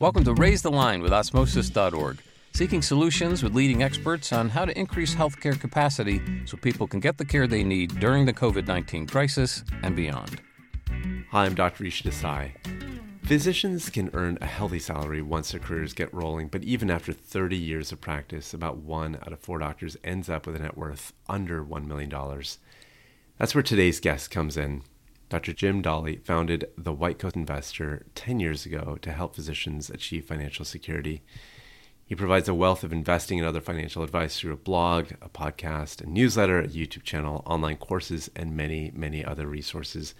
Welcome to Raise the Line with Osmosis.org, seeking solutions with leading experts on how to increase healthcare capacity so people can get the care they need during the COVID 19 crisis and beyond. Hi, I'm Dr. Isha Desai. Physicians can earn a healthy salary once their careers get rolling, but even after 30 years of practice, about one out of four doctors ends up with a net worth under $1 million. That's where today's guest comes in. Dr. Jim Dahle founded the White Coat Investor 10 years ago to help physicians achieve financial security. He provides a wealth of investing and other financial advice through a blog, a podcast, a newsletter, a YouTube channel, online courses, and many, many other resources.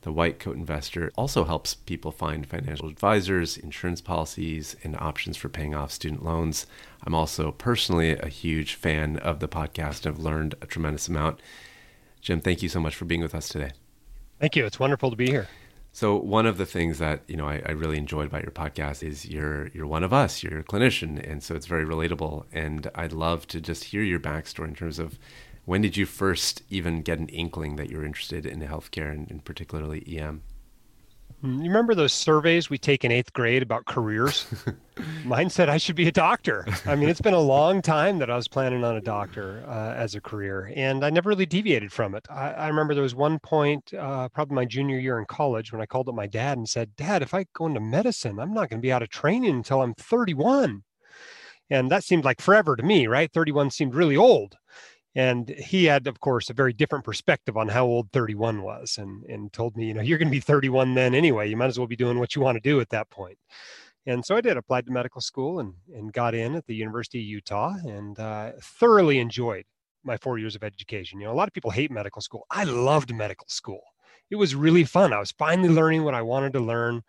The White Coat Investor also helps people find financial advisors, insurance policies, and options for paying off student loans. I'm also personally a huge fan of the podcast. I've learned a tremendous amount. Jim, thank you so much for being with us today. Thank you. It's wonderful to be here. So one of the things that you know I, I, really enjoyed about your podcast is you're you're one of us. You're a clinician, and so it's very relatable. And I'd love to just hear your backstory in terms of when did you first even get an inkling that you're interested in healthcare and, and particularly EM. Mm, you remember those surveys we take in eighth grade about careers? Mine said I should be a doctor. I mean, it's been a long time that I was planning on a doctor uh, as a career, and I never really deviated from it. I, I remember there was one point, uh, probably my junior year in college, when I called up my dad and said, Dad, if I go into medicine, I'm not going to be out of training until I'm 31. And that seemed like forever to me, right? 31 seemed really old and he had of course a very different perspective on how old 31 was and and told me you know you're going to be 31 then anyway. You might as well be doing what you want to do at that point. And so i did applied to medical school and and got in at the university of utah and uh, thoroughly enjoyed my four years of education. You know a lot of people hate medical school. I loved medical school. It was really fun. I was finally learning what i wanted to learn.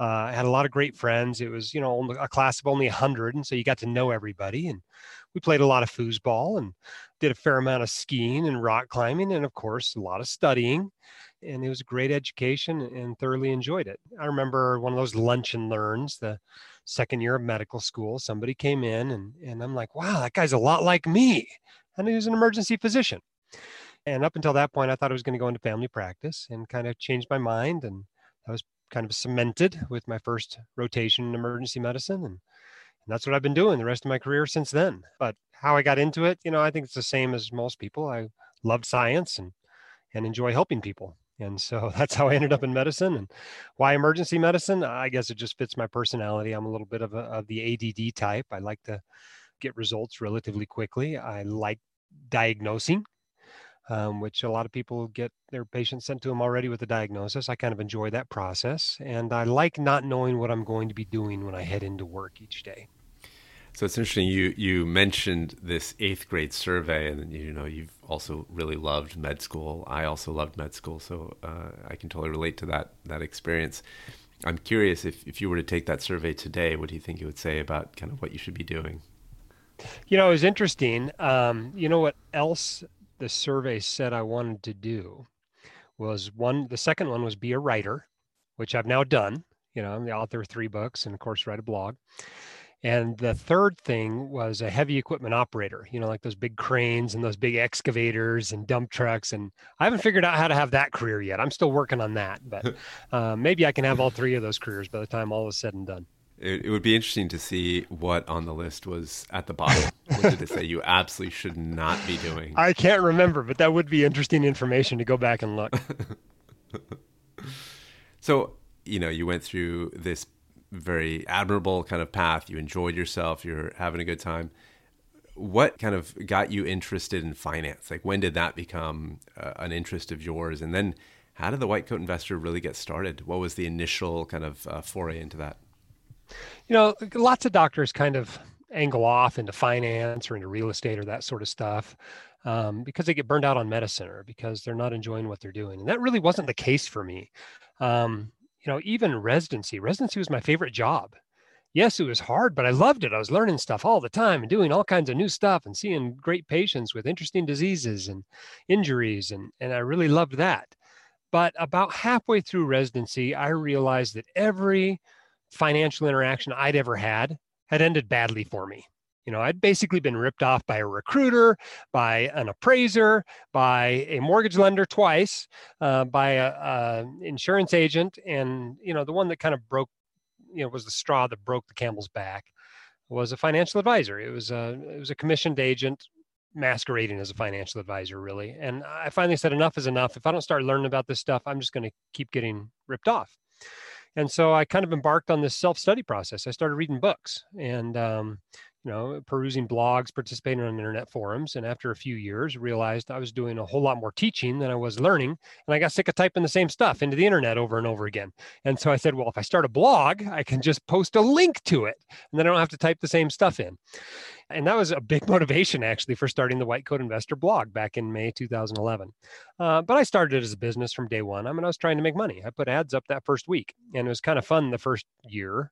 Uh, i had a lot of great friends. It was you know a class of only 100 and so you got to know everybody. And we played a lot of foosball and did a fair amount of skiing and rock climbing, and of course, a lot of studying. And it was a great education and thoroughly enjoyed it. I remember one of those lunch and learns, the second year of medical school. Somebody came in, and, and I'm like, wow, that guy's a lot like me. And he was an emergency physician. And up until that point, I thought I was going to go into family practice and kind of changed my mind. And I was kind of cemented with my first rotation in emergency medicine. And and that's what I've been doing the rest of my career since then. But how I got into it, you know, I think it's the same as most people. I love science and and enjoy helping people. And so that's how I ended up in medicine. And why emergency medicine? I guess it just fits my personality. I'm a little bit of, a, of the ADD type. I like to get results relatively quickly. I like diagnosing um, which a lot of people get their patients sent to them already with a diagnosis. I kind of enjoy that process, and I like not knowing what I'm going to be doing when I head into work each day. So it's interesting. You you mentioned this eighth grade survey, and you know you've also really loved med school. I also loved med school, so uh, I can totally relate to that that experience. I'm curious if if you were to take that survey today, what do you think it would say about kind of what you should be doing? You know, it was interesting. Um, you know what else the survey said I wanted to do was one, the second one was be a writer, which I've now done. You know, I'm the author of three books and, of course, write a blog. And the third thing was a heavy equipment operator, you know, like those big cranes and those big excavators and dump trucks. And I haven't figured out how to have that career yet. I'm still working on that, but uh, maybe I can have all three of those careers by the time all is said and done it, it, would be interesting to see what on the list was at the bottom. what did it say you absolutely should not be doing? I can't remember, but that would be interesting information to go back and look. so, you know, you went through this very admirable kind of path. You enjoyed yourself. You're having a good time. What kind of got you interested in finance? Like, when did that become uh, an interest of yours? And then, how did the White Coat Investor really get started? What was the initial kind of uh, foray into that? You know, lots of doctors kind of angle off into finance or into real estate or that sort of stuff um, because they get burned out on medicine or because they're not enjoying what they're doing. And that really wasn't the case for me. Um, you know, even residency, residency was my favorite job. Yes, it was hard, but I loved it. I was learning stuff all the time and doing all kinds of new stuff and seeing great patients with interesting diseases and injuries. And, and I really loved that. But about halfway through residency, I realized that every financial interaction I'd ever had had ended badly for me. You know, I'd basically been ripped off by a recruiter, by an appraiser, by a mortgage lender twice, uh, by a, a, insurance agent, and you know, the one that kind of broke you know was the straw that broke the camel's back was a financial advisor. It was a it was a commissioned agent masquerading as a financial advisor really and i finally said enough is enough if i don't start learning about this stuff i'm just going to keep getting ripped off and so i kind of embarked on this self-study process. I started reading books and um, you know, perusing blogs, participating on internet forums, and after a few years, realized I was doing a whole lot more teaching than I was learning, and I got sick of typing the same stuff into the internet over and over again. And so I said, well, if I start a blog, I can just post a link to it, and then I don't have to type the same stuff in. And that was a big motivation actually for starting the White Coat Investor blog back in May 2011. Uh, but I started it as a business from day one. I mean, I was trying to make money. I put ads up that first week, and it was kind of fun the first year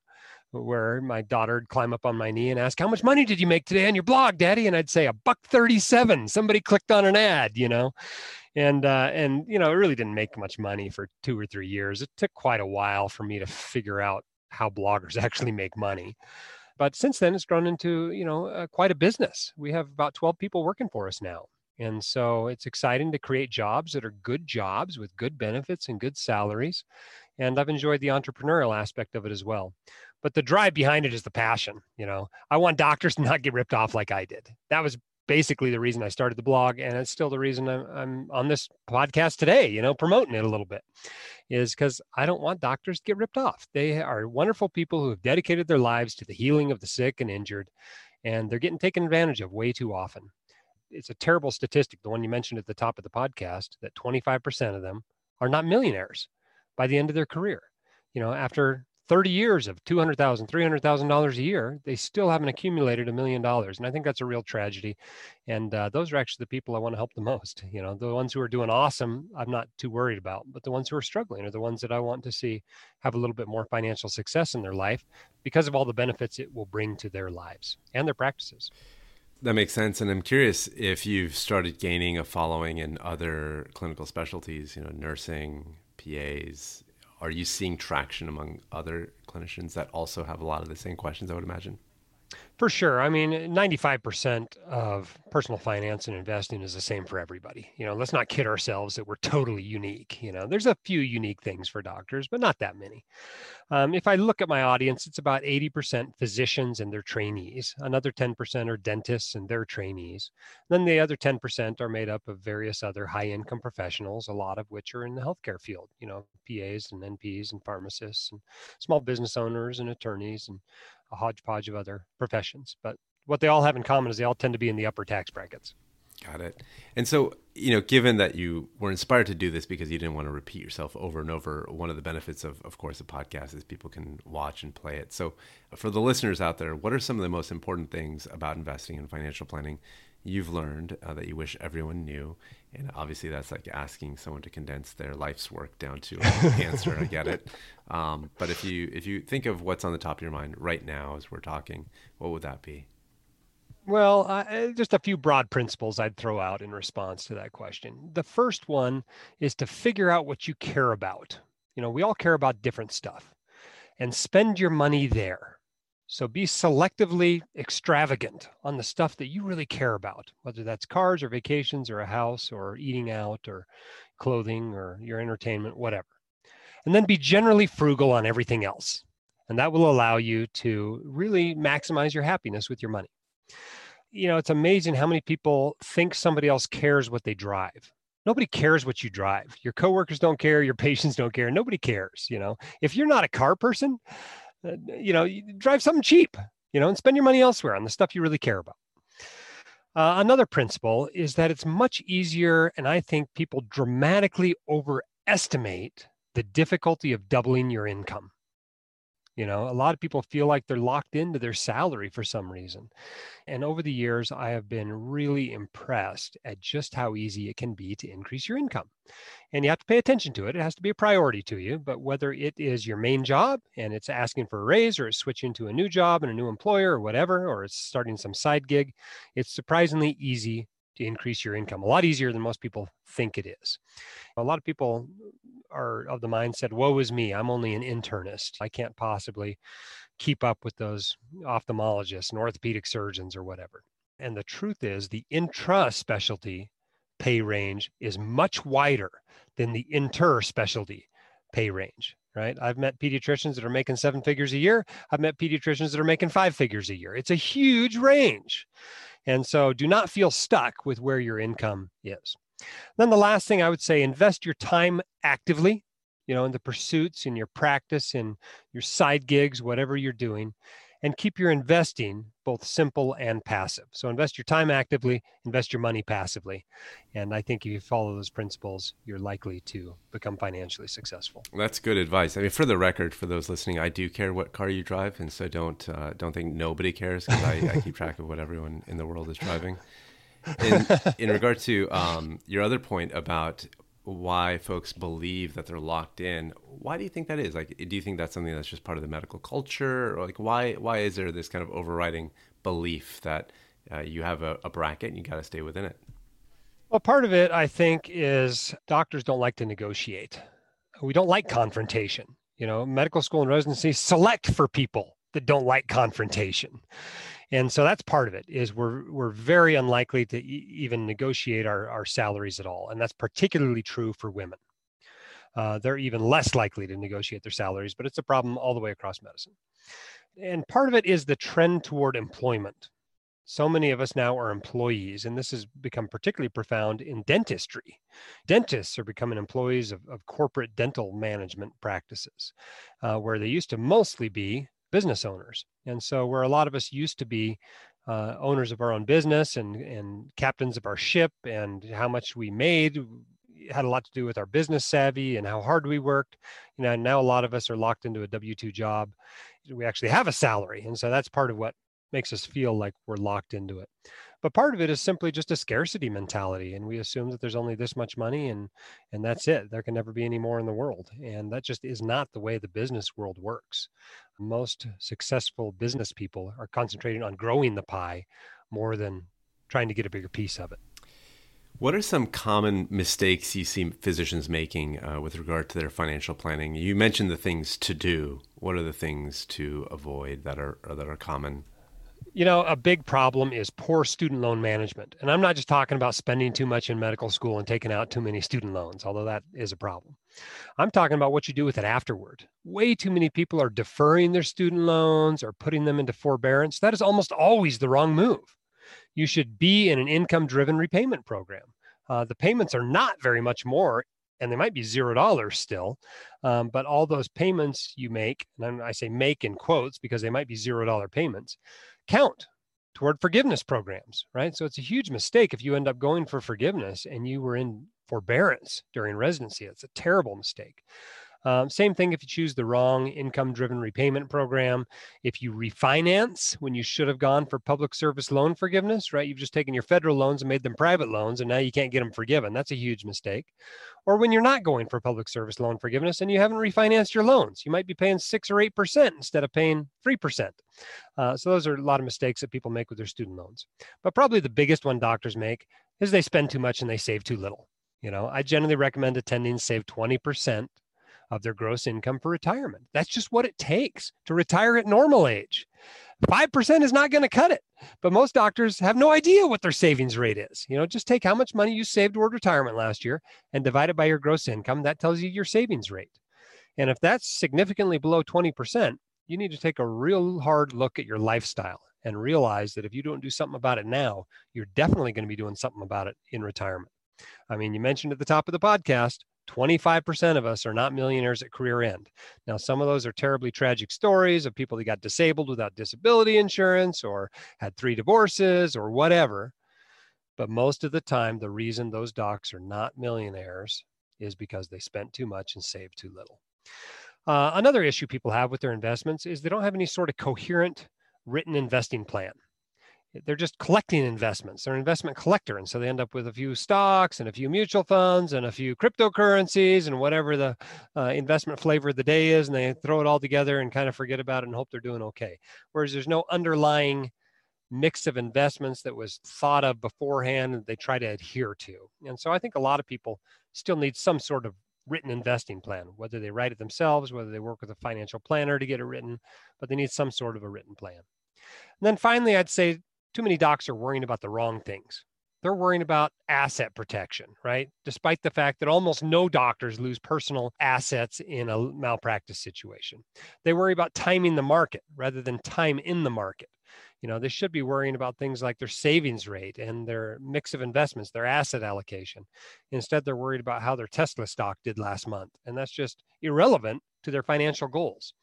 where my daughter would climb up on my knee and ask, How much money did you make today on your blog, Daddy? And I'd say a buck 37. Somebody clicked on an ad, you know. And uh, and you know, it really didn't make much money for two or three years. It took quite a while for me to figure out how bloggers actually make money. But since then, it's grown into you know uh, quite a business. We have about 12 people working for us now. And so it's exciting to create jobs that are good jobs with good benefits and good salaries. And I've enjoyed the entrepreneurial aspect of it as well but the drive behind it is the passion you know? I want doctors to not get ripped off like i did. That was basically the reason i started the blog and it's still the reason i'm, I'm on this podcast today you know promoting it a little bit is because i don't want doctors to get ripped off. They are wonderful people who have dedicated their lives to the healing of the sick and injured and they're getting taken advantage of way too often. It's a terrible statistic the one you mentioned at the top of the podcast that 25% of them are not millionaires by the end of their career. You know after 30 years of $200,000, $300,000 a year, they still haven't accumulated a million dollars. And I think that's a real tragedy. And uh, those are actually the people I want to help the most. You know, the ones who are doing awesome, I'm not too worried about, but the ones who are struggling are the ones that I want to see have a little bit more financial success in their life because of all the benefits it will bring to their lives and their practices. That makes sense. And I'm curious if you've started gaining a following in other clinical specialties, you know, nursing, PAs, are you seeing traction among other clinicians that also have a lot of the same questions? I would imagine. For sure. I mean, 95% of personal finance and investing is the same for everybody. You know, let's not kid ourselves that we're totally unique. You know, there's a few unique things for doctors, but not that many. Um, if I look at my audience, it's about 80% physicians and their trainees. Another 10% are dentists and their trainees. Then the other 10% are made up of various other high income professionals, a lot of which are in the healthcare field, you know, PAs and NPs and pharmacists and small business owners and attorneys and a hodgepodge of other professions. But what they all have in common is they all tend to be in the upper tax brackets. Got it. And so, you know, given that you were inspired to do this because you didn't want to repeat yourself over and over, one of the benefits of, of course, a podcast is people can watch and play it. So, for the listeners out there, what are some of the most important things about investing and financial planning you've learned uh, that you wish everyone knew? And obviously, that's like asking someone to condense their life's work down to an answer. I get it. Um, but if you if you think of what's on the top of your mind right now as we're talking, what would that be? Well, uh, just a few broad principles I'd throw out in response to that question. The first one is to figure out what you care about. You know, we all care about different stuff and spend your money there. So be selectively extravagant on the stuff that you really care about, whether that's cars or vacations or a house or eating out or clothing or your entertainment, whatever. And then be generally frugal on everything else. And that will allow you to really maximize your happiness with your money you know, it's amazing how many people think somebody else cares what they drive. Nobody cares what you drive. Your coworkers don't care. Your patients don't care. Nobody cares. You know, if you're not a car person, uh, you know, drive something cheap, you know, and spend your money elsewhere on the stuff you really care about. Uh, another principle is that it's much easier, and I think people dramatically overestimate the difficulty of doubling your income. You know, a lot of people feel like they're locked into their salary for some reason. And over the years, I have been really impressed at just how easy it can be to increase your income. And you have to pay attention to it. It has to be a priority to you. But whether it is your main job and it's asking for a raise or it's switching to a new job and a new employer or whatever, or it's starting some side gig, it's surprisingly easy to increase your income. A lot easier than most people think it is. A lot of people are of the mindset, woe is me, I'm only an internist. I can't possibly keep up with those ophthalmologists and orthopedic surgeons or whatever. And the truth is, the intra specialty pay range is much wider than the inter specialty pay range, right? I've met pediatricians that are making seven figures a year. I've met pediatricians that are making five figures a year. It's a huge range. And so do not feel stuck with where your income is. Then the last thing I would say invest your time actively, you know, in the pursuits, in your practice, in your side gigs, whatever you're doing and keep your investing both simple and passive. So invest your time actively, invest your money passively. And I think if you follow those principles, you're likely to become financially successful. That's good advice. I mean, for the record, for those listening, I do care what car you drive, and so don't uh, don't think nobody cares because I, I, keep track of what everyone in the world is driving. In, in regard to um, your other point about why folks believe that they're locked in. Why do you think that is? Like, do you think that's something that's just part of the medical culture, or like why why is there this kind of overriding belief that uh, you have a, a bracket and you got to stay within it? Well, part of it, I think, is doctors don't like to negotiate. We don't like confrontation. You know, medical school and residency select for people that don't like confrontation and so that's part of it is we're we're very unlikely to e- even negotiate our, our salaries at all and that's particularly true for women. Uh, they're even less likely to negotiate their salaries but it's a problem all the way across medicine. And part of it is the trend toward employment. So many of us now are employees and this has become particularly profound in dentistry. Dentists are becoming employees of, of corporate dental management practices uh, where they used to mostly be business owners. And so, where a lot of us used to be uh, owners of our own business and, and captains of our ship and how much we made had a lot to do with our business savvy and how hard we worked. You know, now a lot of us are locked into a W 2 job. We actually have a salary. And so, that's part of what makes us feel like we're locked into it but part of it is simply just a scarcity mentality and we assume that there's only this much money and and that's it there can never be any more in the world and that just is not the way the business world works most successful business people are concentrating on growing the pie more than trying to get a bigger piece of it what are some common mistakes you see physicians making uh, with regard to their financial planning? You mentioned the things to do. What are the things to avoid that are that are common? You know, a big problem is poor student loan management. And I'm not just talking about spending too much in medical school and taking out too many student loans, although that is a problem. I'm talking about what you do with it afterward. Way too many people are deferring their student loans or putting them into forbearance. That is almost always the wrong move. You should be in an income driven repayment program. Uh, the payments are not very much more and they might be zero dollars still. Um, but all those payments you make, and I say make in quotes because they might be zero dollar payments, count toward forgiveness programs, right? So it's a huge mistake if you end up going for forgiveness and you were in forbearance during residency. It's a terrible mistake. Um, same thing if you choose the wrong income driven repayment program. If you refinance when you should have gone for public service loan forgiveness, right? You've just taken your federal loans and made them private loans, and now you can't get them forgiven. That's a huge mistake. Or when you're not going for public service loan forgiveness and you haven't refinanced your loans, you might be paying six or 8% instead of paying 3%. Uh, so those are a lot of mistakes that people make with their student loans. But probably the biggest one doctors make is they spend too much and they save too little. You know, I generally recommend attending save 20% of their gross income for retirement. That's just what it takes to retire at normal age. 5% is not going to cut it. But most doctors have no idea what their savings rate is. You know, just take how much money you saved toward retirement last year and divide it by your gross income. That tells you your savings rate. And if that's significantly below 20%, you need to take a real hard look at your lifestyle and realize that if you don't do something about it now, you're definitely going to be doing something about it in retirement. I mean, you mentioned at the top of the podcast, 25% of us are not millionaires at career end. Now, some of those are terribly tragic stories of people that got disabled without disability insurance or had three divorces or whatever. But most of the time, the reason those docs are not millionaires is because they spent too much and saved too little. Uh, another issue people have with their investments is they don't have any sort of coherent written investing plan they're just collecting investments. They're an investment collector. And so they end up with a few stocks and a few mutual funds and a few cryptocurrencies and whatever the uh, investment flavor of the day is. And they throw it all together and kind of forget about it and hope they're doing okay. Whereas there's no underlying mix of investments that was thought of beforehand and they try to adhere to. And so I think a lot of people still need some sort of written investing plan, whether they write it themselves, whether they work with a financial planner to get it written, but they need some sort of a written plan. And then finally, I'd say too many docs are worrying about the wrong things. they're worrying about asset protection, right? Despite the fact that almost no doctors lose personal assets in a malpractice situation. They worry about timing the market rather than time in the market. You know, they should be worrying about things like their savings rate and their mix of investments, their asset allocation. Instead, they're worried about how their Tesla stock did last month. And that's just irrelevant to their financial goals.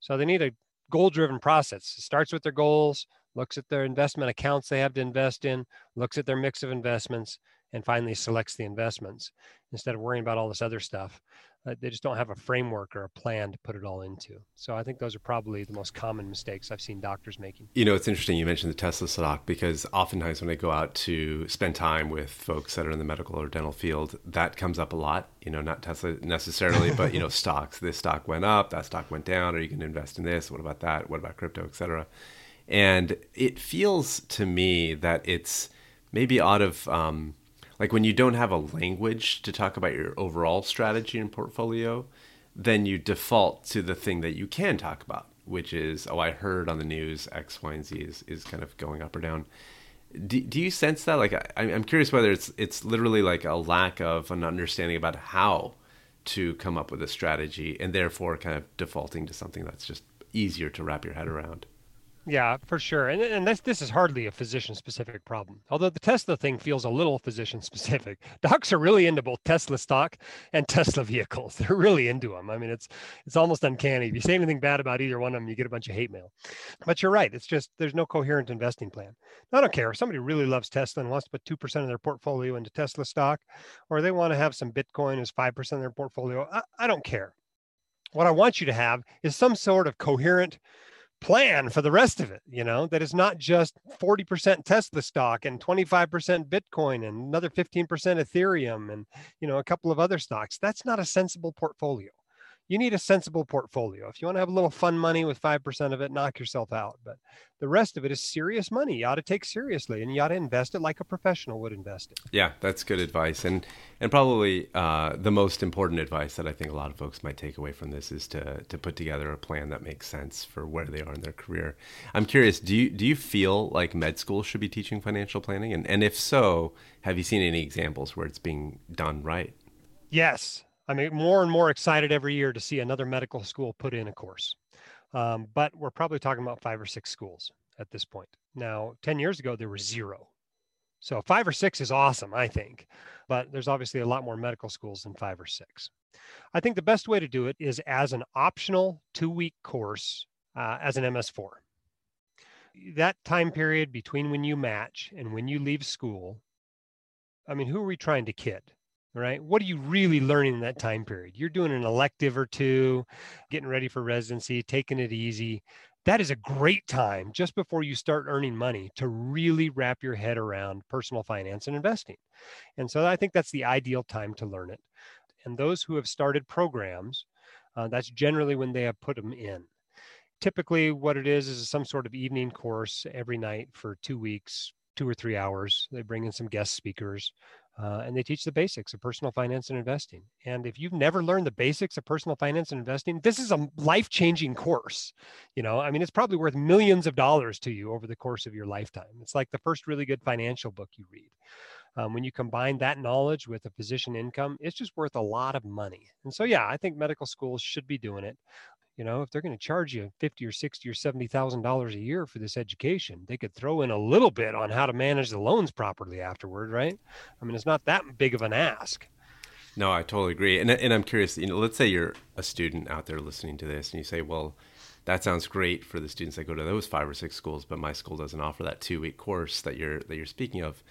So they need a goal driven process. It starts with their goals, looks at their investment accounts they have to invest in, looks at their mix of investments, and finally selects the investments instead of worrying about all this other stuff. Uh, they just don't have a framework or a plan to put it all into. So I think those are probably the most common mistakes I've seen doctors making. You know, it's interesting you mentioned the Tesla stock because oftentimes when I go out to spend time with folks that are in the medical or dental field, that comes up a lot. You know, not Tesla necessarily, but you know, stocks. This stock went up, that stock went down. Are you going to invest in this? What about that? What about crypto, et cetera? And it feels to me that it's maybe out of um, like when you don't have a language to talk about your overall strategy and portfolio, then you default to the thing that you can talk about, which is, oh, I heard on the news X, Y, and Z is, is kind of going up or down. Do, do you sense that? Like, I, I'm curious whether it's it's literally like a lack of an understanding about how to come up with a strategy, and therefore kind of defaulting to something that's just easier to wrap your head around. Yeah, for sure. And, and this, this is hardly a physician specific problem. Although the Tesla thing feels a little physician specific. Docs are really into both Tesla stock and Tesla vehicles. They're really into them. I mean, it's it's almost uncanny. If you say anything bad about either one of them, you get a bunch of hate mail. But you're right. It's just there's no coherent investing plan. I don't care if somebody really loves Tesla and wants to put 2% of their portfolio into Tesla stock, or they want to have some Bitcoin as 5% of their portfolio. I, I don't care. What I want you to have is some sort of coherent plan for the rest of it, you know, that is not just 40% Tesla stock and 25% Bitcoin and another 15% Ethereum and, you know, a couple of other stocks. That's not a sensible portfolio you need a sensible portfolio. If you want to have a little fun money with 5% of it, knock yourself out. But the rest of it is serious money. You ought to take seriously and you ought to invest it like a professional would invest it. Yeah, that's good advice. And and probably uh, the most important advice that I think a lot of folks might take away from this is to to put together a plan that makes sense for where they are in their career. I'm curious, do you do you feel like med school should be teaching financial planning? And and if so, have you seen any examples where it's being done right? Yes, I'm more and more excited every year to see another medical school put in a course. Um, but we're probably talking about five or six schools at this point. Now, 10 years ago, there were zero. So five or six is awesome, I think. But there's obviously a lot more medical schools than five or six. I think the best way to do it is as an optional two week course uh, as an MS4. That time period between when you match and when you leave school, I mean, who are we trying to kid? Right? What are you really learning in that time period? You're doing an elective or two, getting ready for residency, taking it easy. That is a great time just before you start earning money to really wrap your head around personal finance and investing. And so I think that's the ideal time to learn it. And those who have started programs, uh, that's generally when they have put them in. Typically, what it is is some sort of evening course every night for two weeks, two or three hours. They bring in some guest speakers uh, and they teach the basics of personal finance and investing. And if you've never learned the basics of personal finance and investing, this is a life changing course. You know, I mean, it's probably worth millions of dollars to you over the course of your lifetime. It's like the first really good financial book you read. Um, when you combine that knowledge with a physician income, it's just worth a lot of money. And so, yeah, I think medical schools should be doing it you know if they're going to charge you 50 or 60 or 70 thousand dollars a year for this education they could throw in a little bit on how to manage the loans properly afterward right? I mean it's not that big of an ask. No i totally agree and, and i'm curious you know let's say you're a student out there listening to this and you say well that sounds great for the students that go to those five or six schools but my school doesn't offer that two week course that you're that you're speaking of.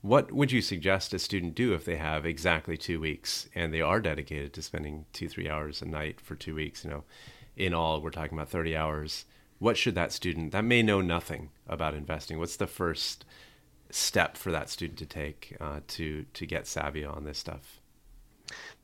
What would you suggest a student do if they have exactly two weeks and they are dedicated to spending two three hours a night for two weeks you know in all, we're talking about 30 hours. What should that student that may know nothing about investing? What's the first step for that student to take uh, to to get savvy on this stuff?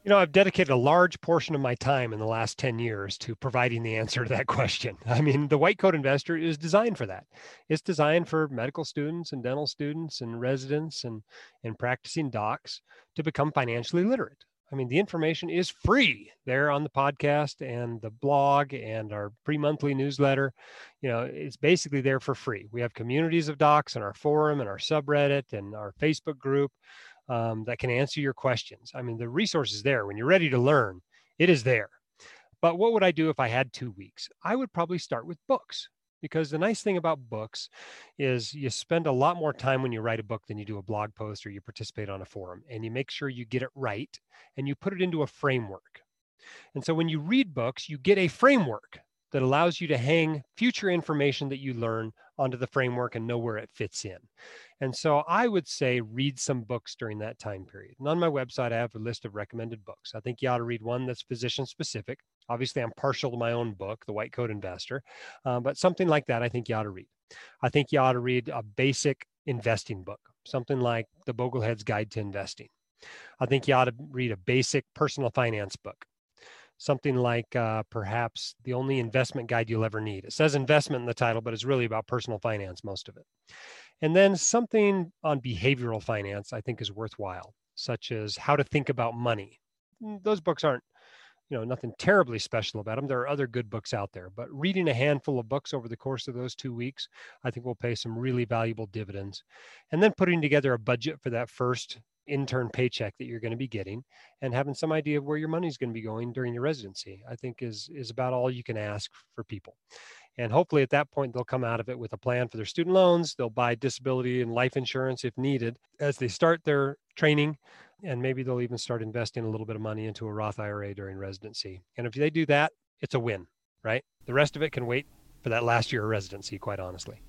You know, I've dedicated a large portion of my time in the last 10 years to providing the answer to that question. I mean, the white coat investor is designed for that. It's designed for medical students and dental students and residents and, and practicing docs to become financially literate. I mean, the information is free there on the podcast and the blog and our pre monthly newsletter. You know, it's basically there for free. We have communities of docs in our forum and our subreddit and our Facebook group um, that can answer your questions. I mean, the resource is there. When you're ready to learn, it is there. But what would I do if I had two weeks? I would probably start with books because the nice thing about books is you spend a lot more time when you write a book than you do a blog post or you participate on a forum and you make sure you get it right and you put it into a framework. And so when you read books, you get a framework that allows you to hang future information that you learn onto the framework and know where it fits in. And so I would say read some books during that time period. And on my website, I have a list of recommended books. I think you ought to read one that's physician specific. Obviously, I'm partial to my own book, The White Coat Investor, uh, but something like that I think you ought to read. I think you ought to read a basic investing book, something like The Boglehead's Guide to Investing. I think you ought to read a basic personal finance book something like uh, perhaps the only investment guide you'll ever need. It says investment in the title, but it's really about personal finance, most of it. And then something on behavioral finance, I think is worthwhile, such as how to think about money. Mm, those books aren't, you know, nothing terribly special about them. There are other good books out there, but reading a handful of books over the course of those two weeks, I think will pay some really valuable dividends. And then putting together a budget for that first intern paycheck that you're going to be getting and having some idea of where your money is going to be going during your residency i think is is about all you can ask for people. And hopefully at that point they'll come out of it with a plan for their student loans. They'll buy disability and life insurance if needed as they start their training. And maybe they'll even start investing a little bit of money into a roth ira during residency. And if they do that it's a win right? The rest of it can wait for that last year of residency quite honestly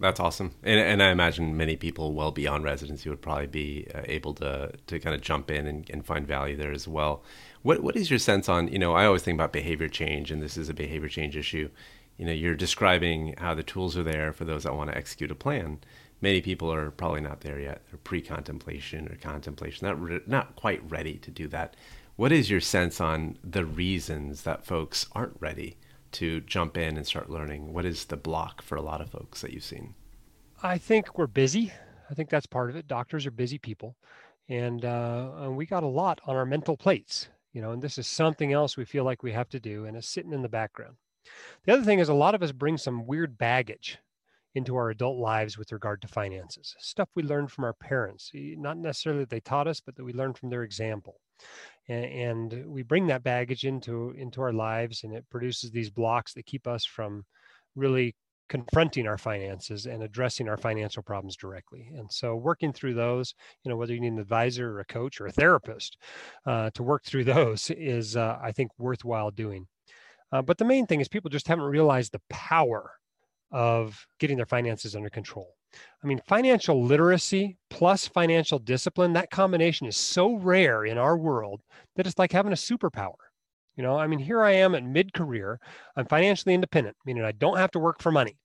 that's awesome, and, and I imagine many people well beyond residency would probably be uh, able to to kind of jump in and, and find value there as well. What what is your sense on you know I always think about behavior change, and this is a behavior change issue. You know, you're describing how the tools are there for those that want to execute a plan. Many people are probably not there yet. They're pre-contemplation or contemplation, not re- not quite ready to do that. What is your sense on the reasons that folks aren't ready? To jump in and start learning? What is the block for a lot of folks that you've seen? I think we're busy. I think that's part of it. Doctors are busy people, and uh, we got a lot on our mental plates. You know, and this is something else we feel like we have to do, and it's sitting in the background. The other thing is, a lot of us bring some weird baggage into our adult lives with regard to finances. Stuff we learned from our parents, not necessarily that they taught us, but that we learned from their example and, and we bring that baggage into into our lives and it produces these blocks that keep us from really confronting our finances and addressing our financial problems directly. And so, working through those, you know, whether you need an advisor or a coach or a therapist uh, to work through those is, uh, I think, worthwhile doing. Uh, but the main thing is people just haven't realized the power of getting their finances under control. I mean, financial literacy plus financial discipline, that combination is so rare in our world that it's like having a superpower. You know, I mean, here I am at mid career. I'm financially independent, meaning I don't have to work for money.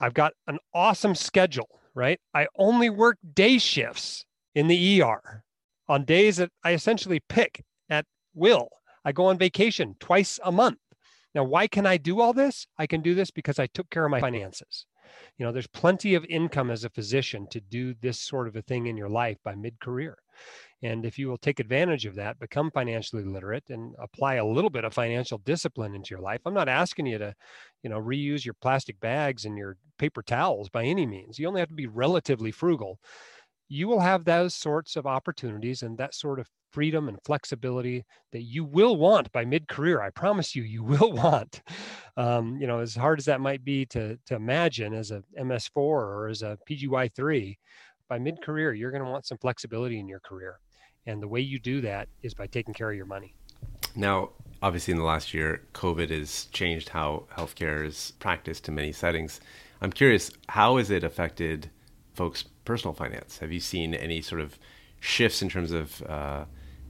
I've got an awesome schedule, right? I only work day shifts in the ER on days that I essentially pick at will. I go on vacation twice a month. Now, why can I do all this? I can do this because I took care of my finances. You know, there's plenty of income as a physician to do this sort of a thing in your life by mid career. And if you will take advantage of that, become financially literate and apply a little bit of financial discipline into your life. I'm not asking you to, you know, reuse your plastic bags and your paper towels by any means. You only have to be relatively frugal. You will have those sorts of opportunities and that sort of freedom and flexibility that you will want by mid-career. I promise you, you will want. Um, you know, as hard as that might be to to imagine as a MS4 or as a PGY3, by mid-career, you're going to want some flexibility in your career, and the way you do that is by taking care of your money. Now, obviously, in the last year, COVID has changed how healthcare is practiced in many settings. I'm curious, how has it affected folks' personal finance? Have you seen any sort of shifts in terms of uh,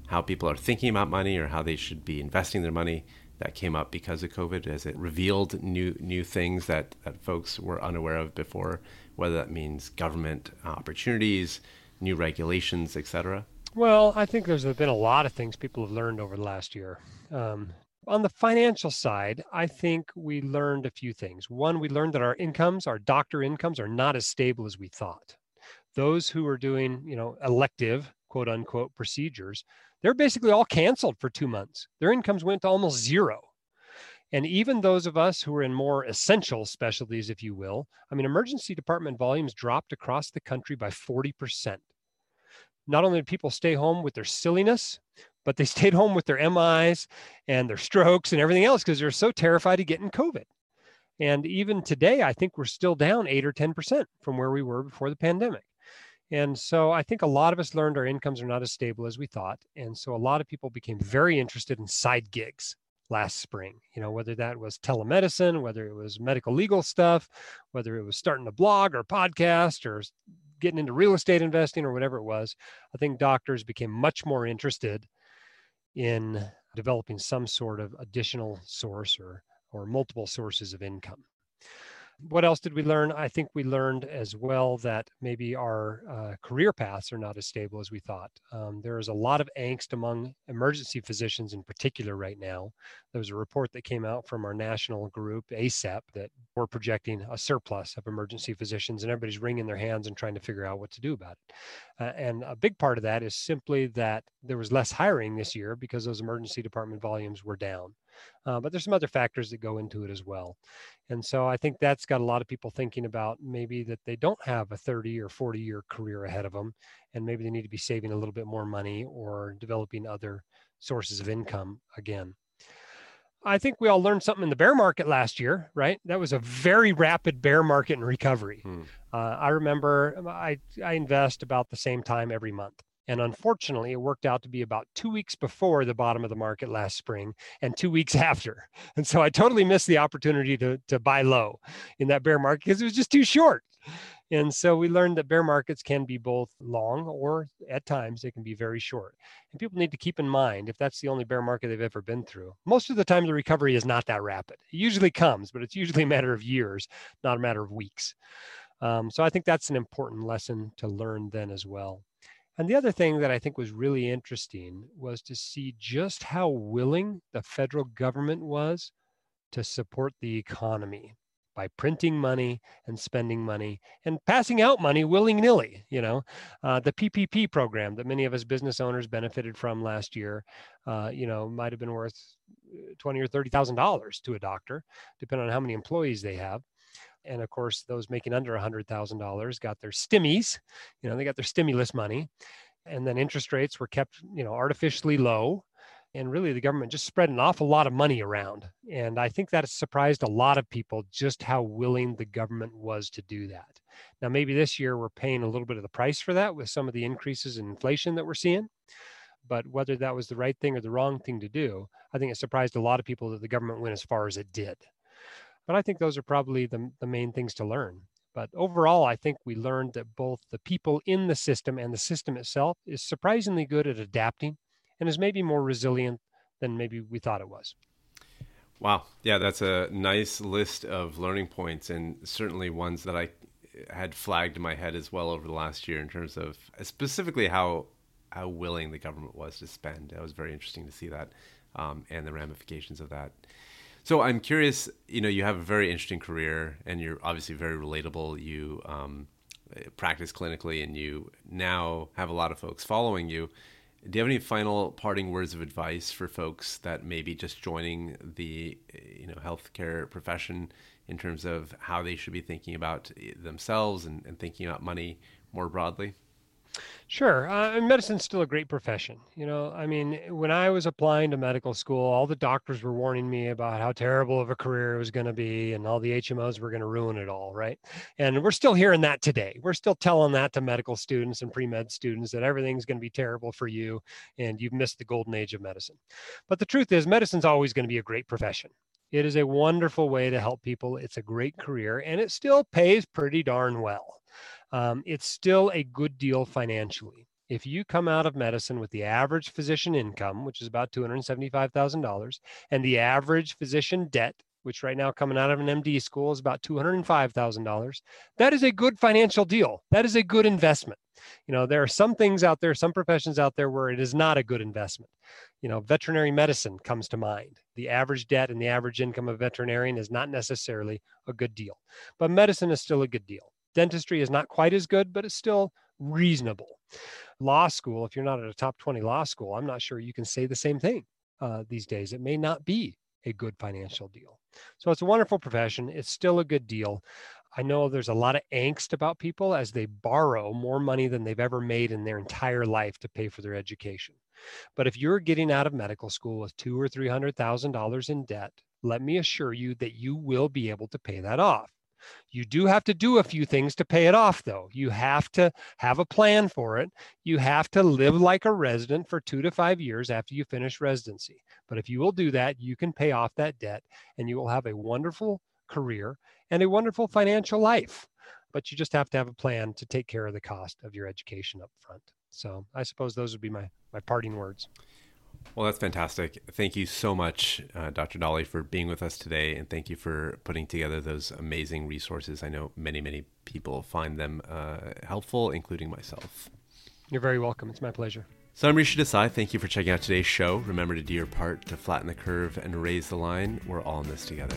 how people are thinking about money or how they should be investing their money that came up because of COVID? Has it revealed new new things that, that folks were unaware of before, whether that means government opportunities, new regulations, etc.? Well, I think there's been a lot of things people have learned over the last year. Um, on the financial side, I think we learned a few things. One, we learned that our incomes, our doctor incomes, are not as stable as we thought. Those who are doing, you know, elective quote unquote procedures, they're basically all canceled for two months. Their incomes went to almost zero. And even those of us who are in more essential specialties, if you will, I mean, emergency department volumes dropped across the country by 40%. Not only did people stay home with their silliness, but they stayed home with their MIs and their strokes and everything else because they're so terrified of getting COVID. And even today, I think we're still down eight or 10% from where we were before the pandemic. And so I think a lot of us learned our incomes are not as stable as we thought. And so a lot of people became very interested in side gigs last spring, you know, whether that was telemedicine, whether it was medical legal stuff, whether it was starting a blog or podcast or getting into real estate investing or whatever it was. I think doctors became much more interested in developing some sort of additional source or or multiple sources of income. What else did we learn? I think we learned as well that maybe our uh, career paths are not as stable as we thought. Um, there is a lot of angst among emergency physicians in particular right now. There was a report that came out from our national group, ACEP, that we're projecting a surplus of emergency physicians, and everybody's wringing their hands and trying to figure out what to do about it. Uh, and a big part of that is simply that there was less hiring this year because those emergency department volumes were down. Uh, but there's some other factors that go into it as well. And so I think that's got a lot of people thinking about maybe that they don't have a 30 or 40 year career ahead of them, and maybe they need to be saving a little bit more money or developing other sources of income again. I think we all learned something in the bear market last year, right? That was a very rapid bear market and recovery. Hmm. Uh, I remember I, I invest about the same time every month. And unfortunately, it worked out to be about two weeks before the bottom of the market last spring and two weeks after. And so I totally missed the opportunity to, to buy low in that bear market because it was just too short. And so we learned that bear markets can be both long or at times they can be very short. And people need to keep in mind if that's the only bear market they've ever been through, most of the time the recovery is not that rapid. It usually comes, but it's usually a matter of years, not a matter of weeks. Um, so I think that's an important lesson to learn then as well. And the other thing that I think was really interesting was to see just how willing the federal government was to support the economy by printing money and spending money and passing out money willy nilly. You know, uh, the PPP program that many of us business owners benefited from last year, uh, you know, might have been worth uh, twenty or thirty thousand dollars to a doctor, depending on how many employees they have and of course those making under $100000 got their stimmies you know they got their stimulus money. And then interest rates were kept you know artificially low. And really the government just spread an awful lot of money around. And i think that surprised a lot of people just how willing the government was to do that. Now maybe this year we're paying a little bit of the price for that with some of the increases in inflation that we're seeing. But whether that was the right thing or the wrong thing to do i think it surprised a lot of people that the government went as far as it did but I think those are probably the, the main things to learn. But overall, I think we learned that both the people in the system and the system itself is surprisingly good at adapting and is maybe more resilient than maybe we thought it was. Wow. Yeah, that's a nice list of learning points and certainly ones that I had flagged in my head as well over the last year in terms of specifically how how willing the government was to spend. It was very interesting to see that um, and the ramifications of that. So I'm curious. You know, you have a very interesting career, and you're obviously very relatable. You um, practice clinically, and you now have a lot of folks following you. Do you have any final parting words of advice for folks that may be just joining the you know healthcare profession in terms of how they should be thinking about themselves and, and thinking about money more broadly? Sure. Uh, medicine's still a great profession. You know, I mean, when I was applying to medical school, all the doctors were warning me about how terrible of a career it was going to be and all the HMOs were going to ruin it all, right? And we're still hearing that today. We're still telling that to medical students and pre med students that everything's going to be terrible for you and you've missed the golden age of medicine. But the truth is, medicine's always going to be a great profession. It is a wonderful way to help people. It's a great career and it still pays pretty darn well um, it's still a good deal financially. If you come out of medicine with the average physician income, which is about $275,000, and the average physician debt, which right now coming out of an MD school is about $205,000, that is a good financial deal. That is a good investment. You know, there are some things out there, some professions out there where it is not a good investment. You know, veterinary medicine comes to mind. The average debt and the average income of veterinarian is not necessarily a good deal, but medicine is still a good deal. Dentistry is not quite as good, but it's still reasonable. Law school, if you're not at a top 20 law school, I'm not sure you can say the same thing uh, these days. It may not be a good financial deal. So it's a wonderful profession. It's still a good deal. I know there's a lot of angst about people as they borrow more money than they've ever made in their entire life to pay for their education. But if you're getting out of medical school with two or three hundred thousand dollars in debt, let me assure you that you will be able to pay that off. You do have to do a few things to pay it off, though. You have to have a plan for it. You have to live like a resident for two to five years after you finish residency. But if you will do that, you can pay off that debt and you will have a wonderful career and a wonderful financial life. But you just have to have a plan to take care of the cost of your education up front. So I suppose those would be my, my parting words. Well, that's fantastic. Thank you so much, uh, Dr. Dahle, for being with us today. And thank you for putting together those amazing resources. I know many, many people find them uh, helpful, including myself. You're very welcome. It's my pleasure. So I'm Rishi Desai. Thank you for checking out today's show. Remember to do your part to flatten the curve and raise the line. We're all in this together.